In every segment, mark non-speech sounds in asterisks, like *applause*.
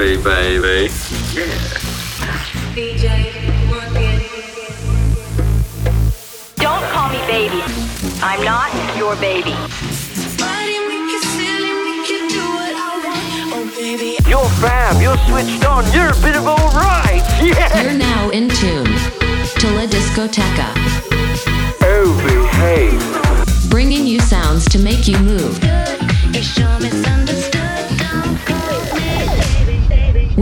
groovy, baby. Yeah. DJ, Don't call me baby. I'm not your baby. You're fab, you're switched on, you're a bit of alright, *laughs* yeah! You're now in tune to La Discoteca, Oh, behave. bringing you sounds to make you move.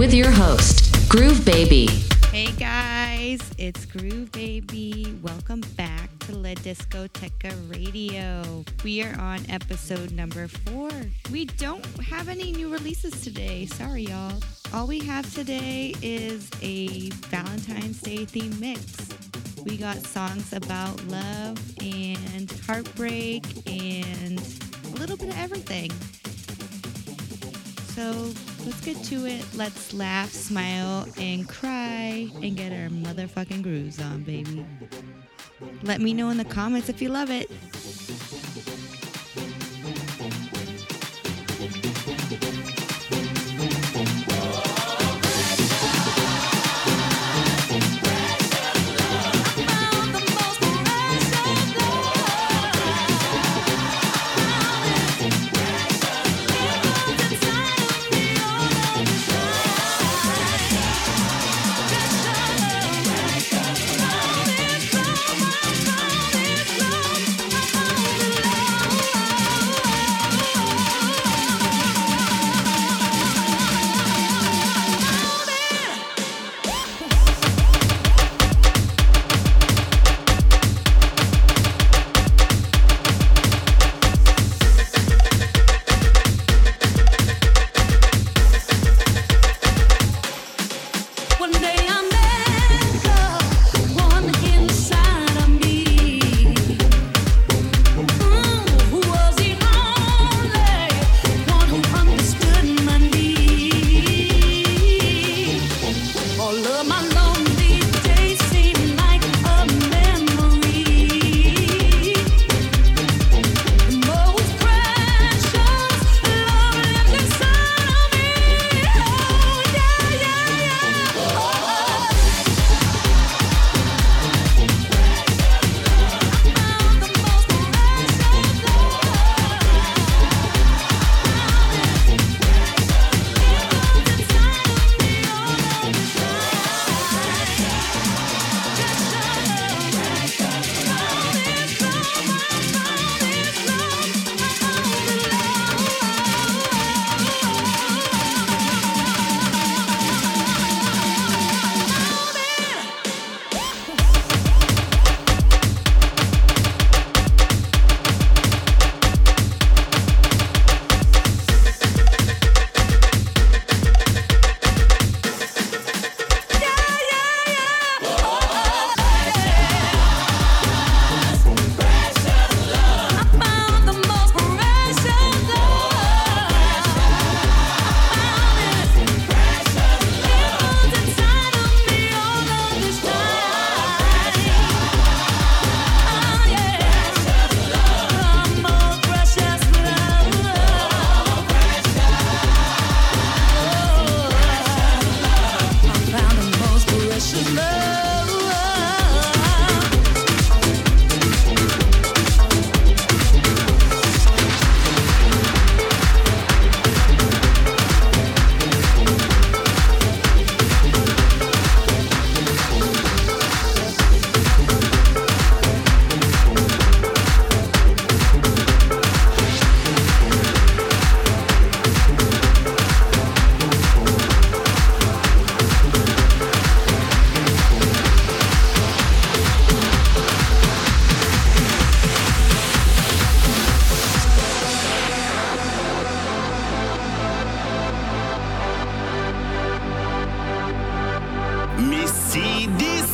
With your host, Groove Baby. Hey guys, it's Groove Baby. Welcome back to La Discoteca Radio. We are on episode number four. We don't have any new releases today. Sorry, y'all. All we have today is a Valentine's Day theme mix. We got songs about love and heartbreak and a little bit of everything. So let's get to it. Let's laugh, smile, and cry and get our motherfucking grooves on, baby. Let me know in the comments if you love it.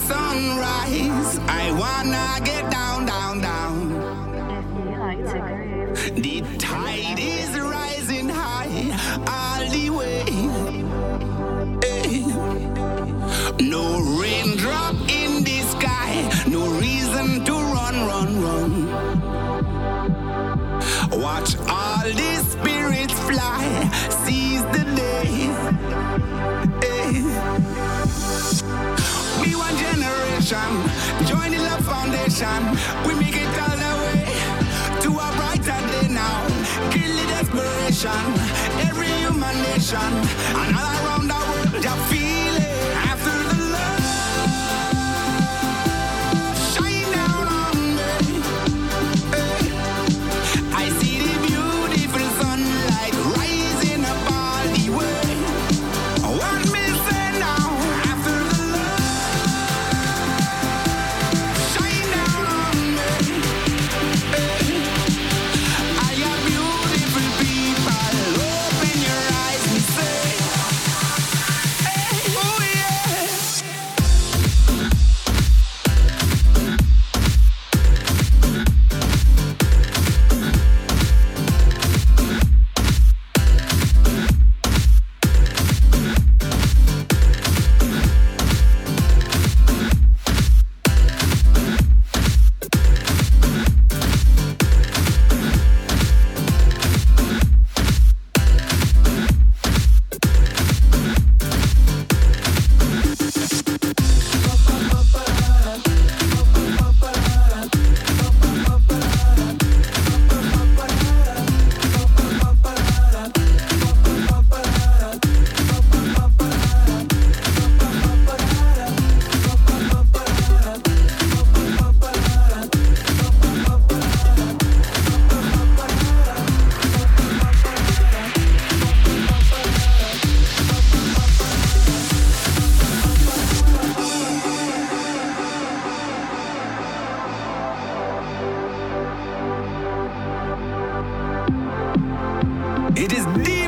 Sunrise. I wanna get down, down. attention. We make it all the way to a brighter day now. Kill the desperation, every human nation. It is the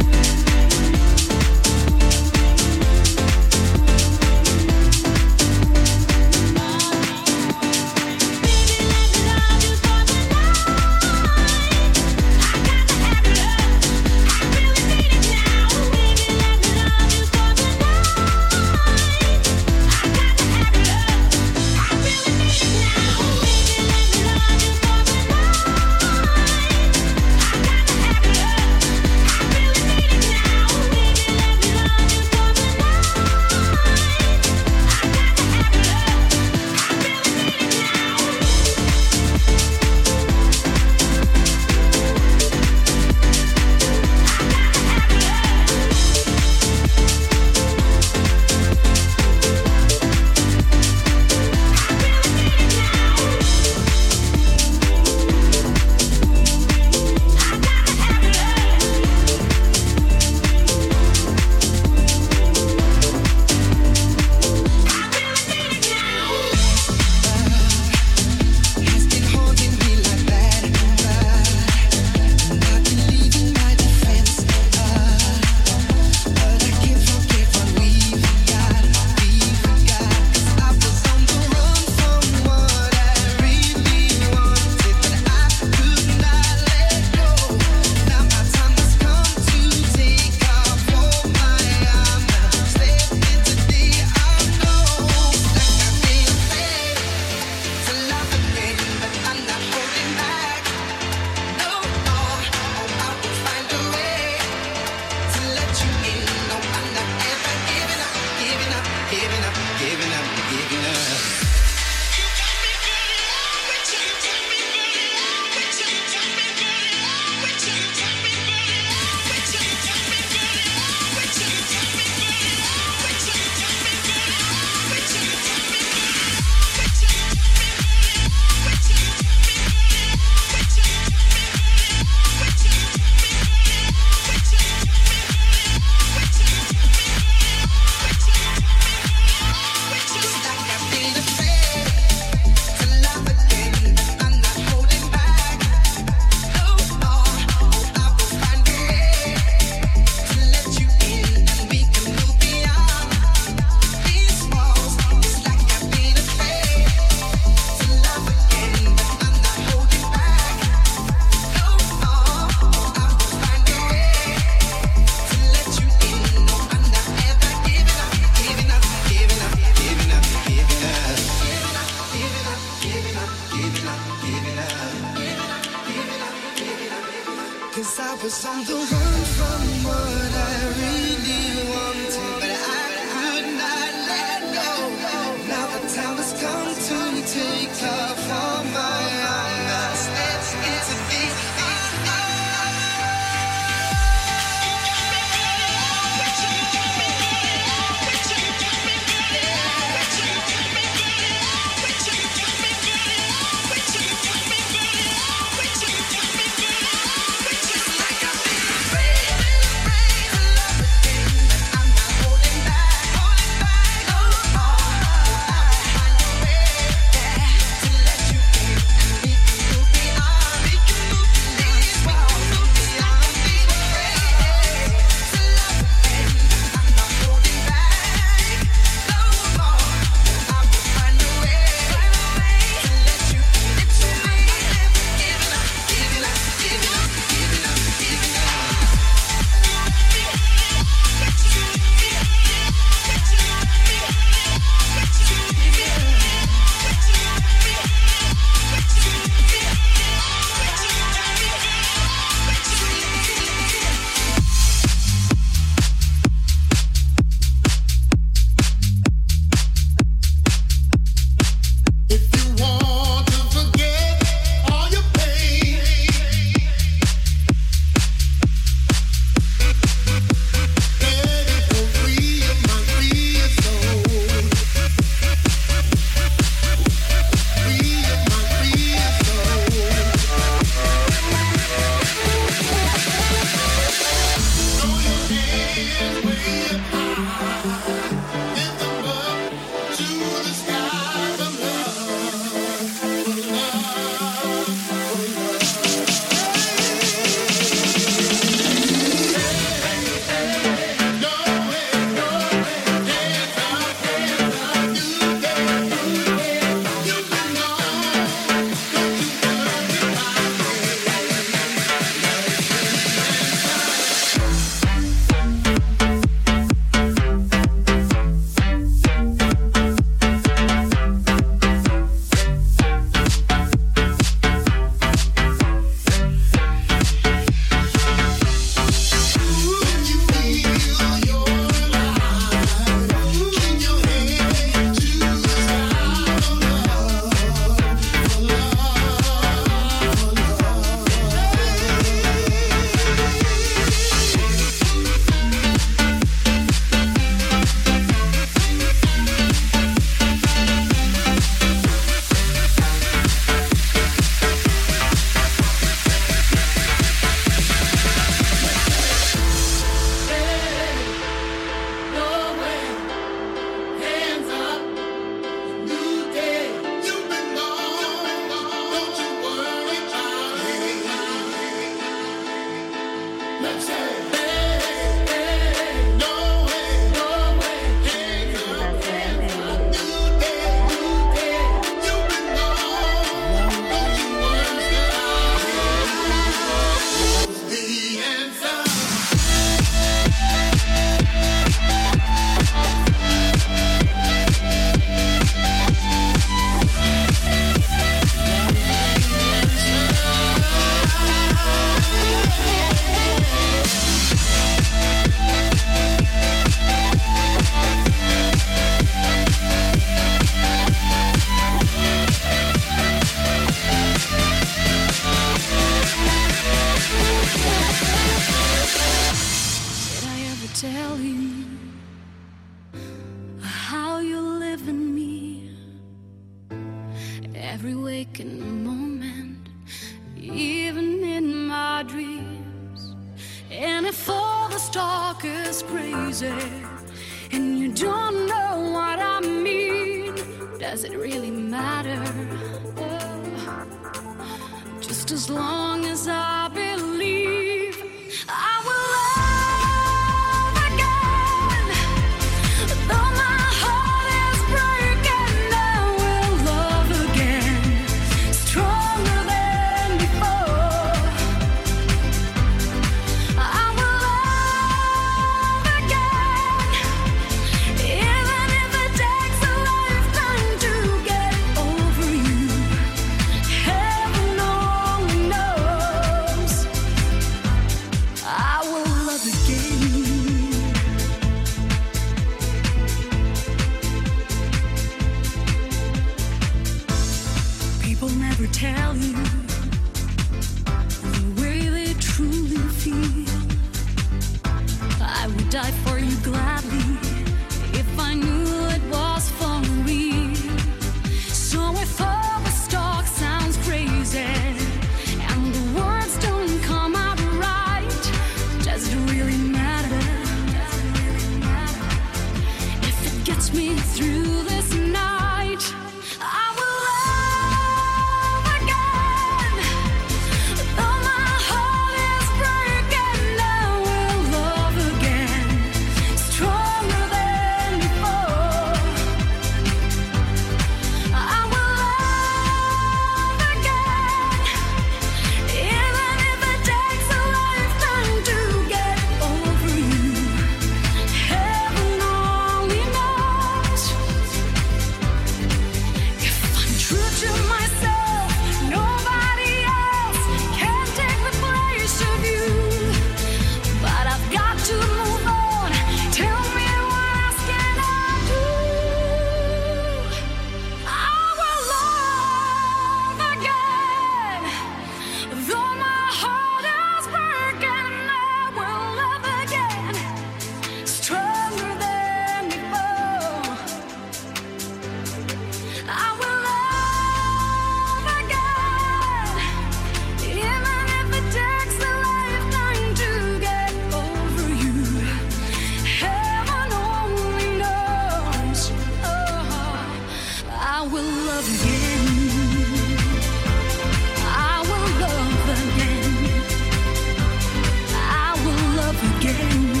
again.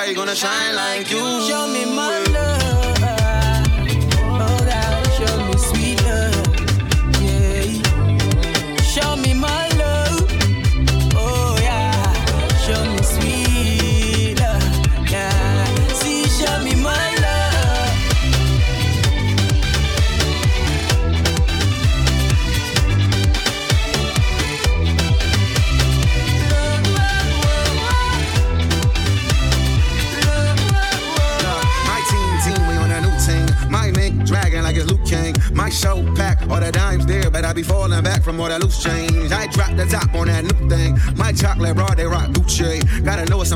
Nobody gonna shine like you.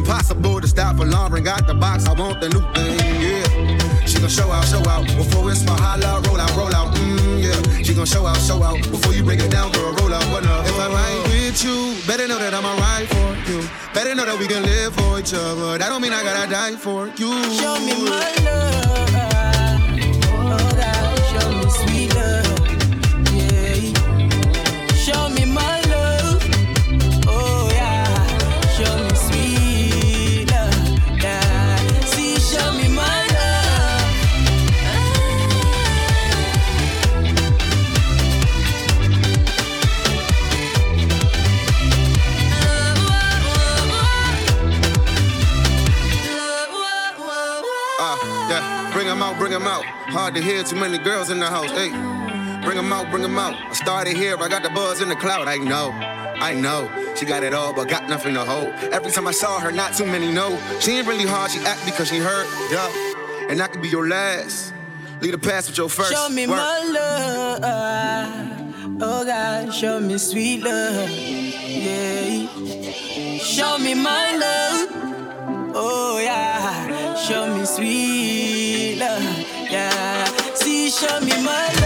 Impossible to stop for long. Got the box, I want the new thing, yeah. She gon' show out, show out before it's my holla, roll out, roll out, mm, yeah. She gon' show out, show out before you break it down, girl, roll out, what up? If I ride with you, better know that I'ma ride for you. Better know that we can live for each other. That don't mean I gotta die for you. Show me my love. Bring 'em out. Hard to hear, too many girls in the house. Hey, bring bring 'em out, bring bring 'em out. I started here, I got the buzz in the cloud. I know, I know. She got it all, but got nothing to hold. Every time I saw her, not too many know. She ain't really hard, she act because she hurt. Yeah, and I could be your last. Lead the past with your first. Show me Work. my love. Oh God, show me sweet love. Yeah. Show me my love. Oh yeah. Show me sweet. Yeah. See, show me my love.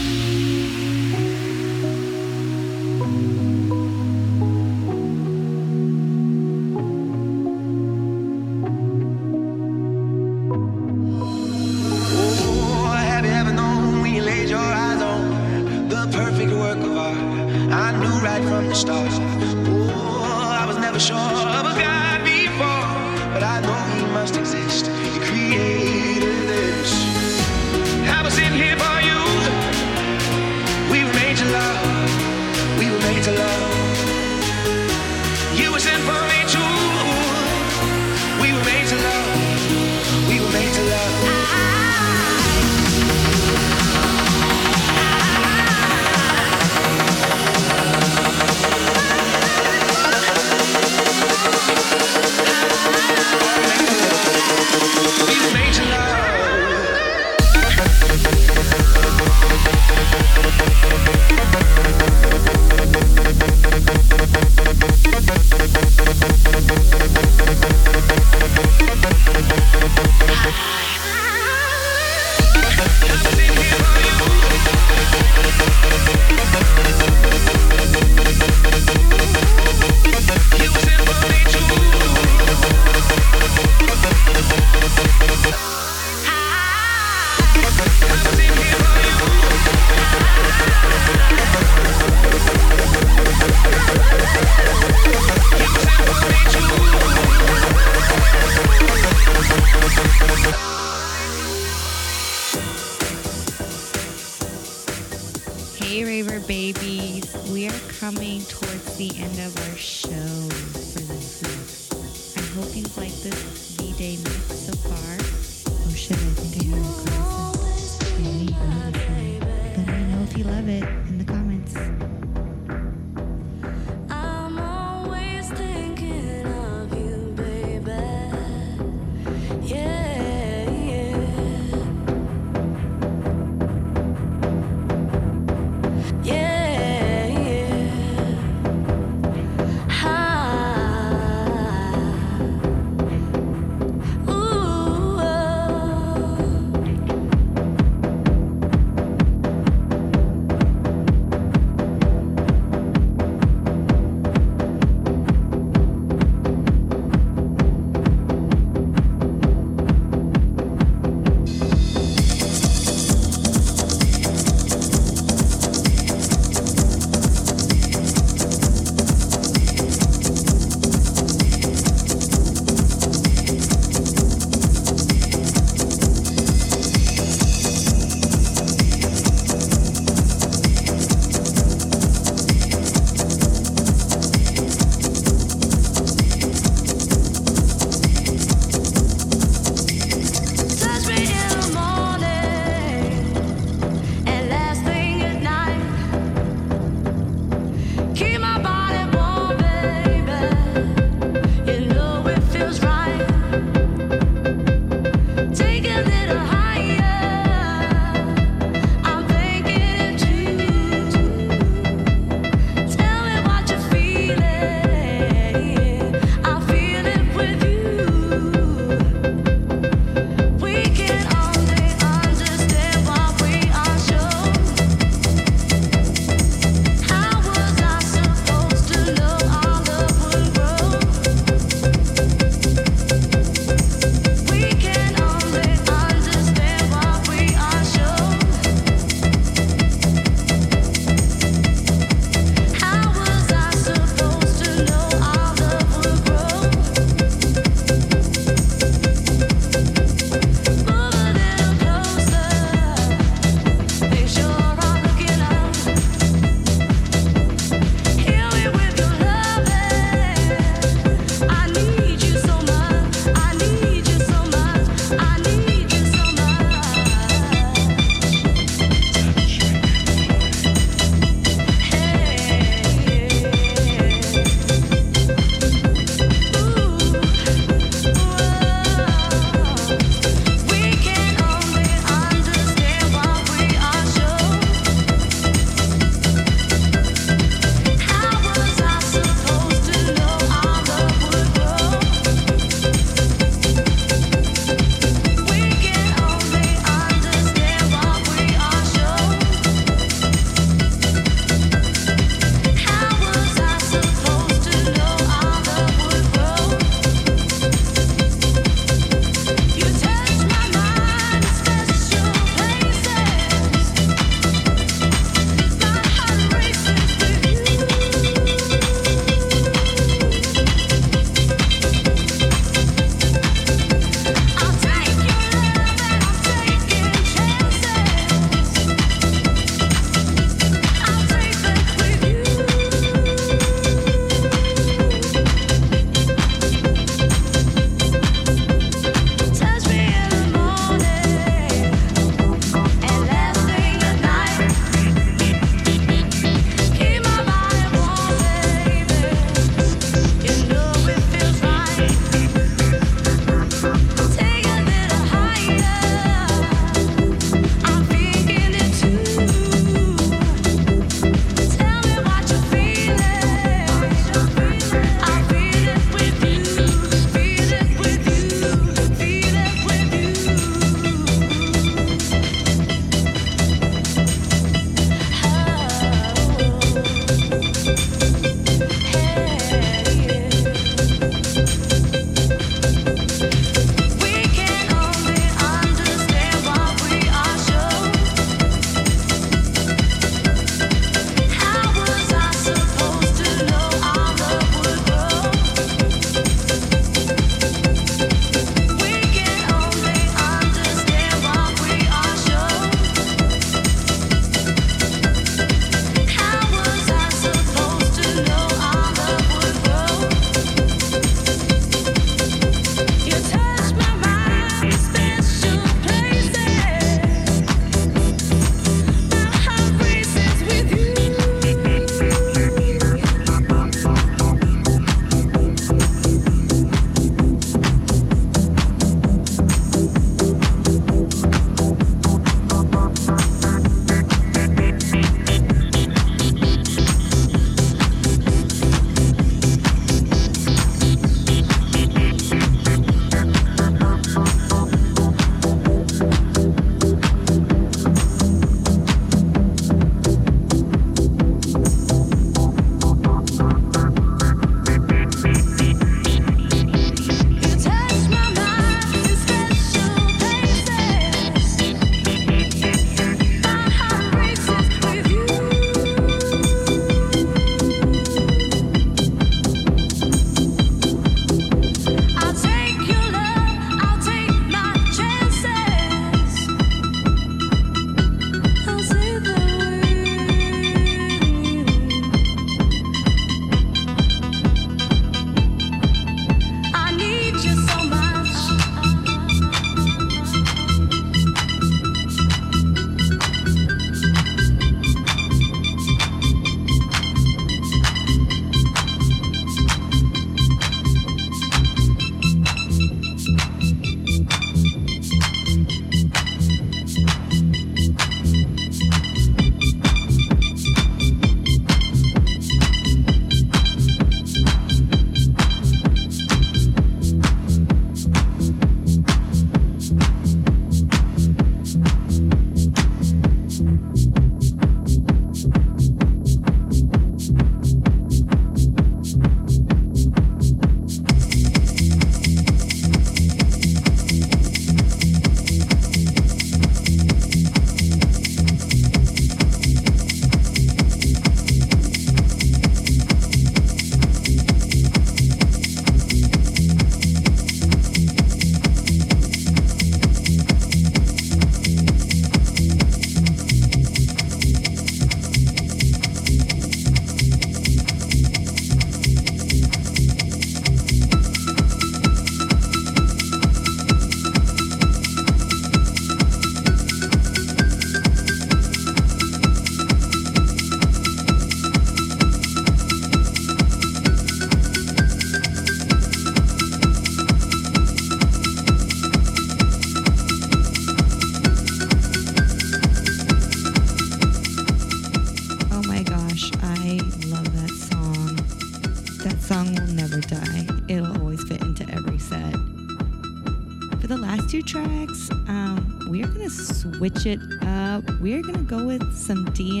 switch it up. We're going to go with some D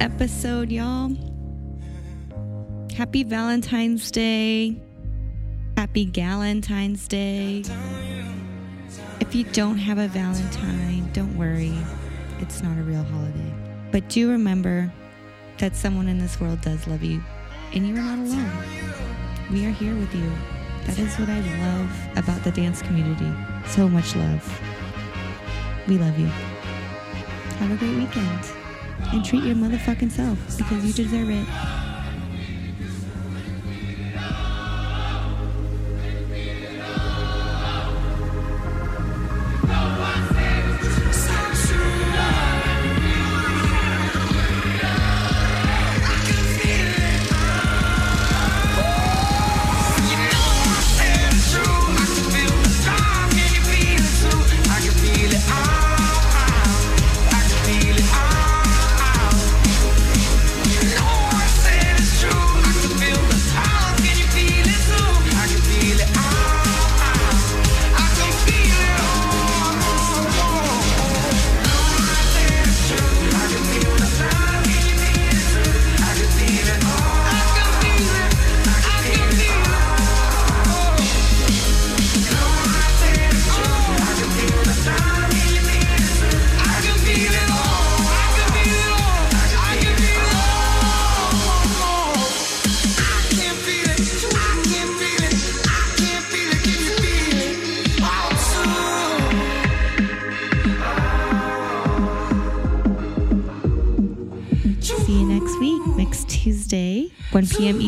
episode, y'all. Happy Valentine's Day. Happy Galentine's Day. If you don't have a Valentine, don't worry. It's not a real holiday. But do remember that someone in this world does love you, and you are not alone. We are here with you. That is what I love about the dance community. So much love. We love you. Have a great weekend. And treat your motherfucking self because you deserve it. p.m.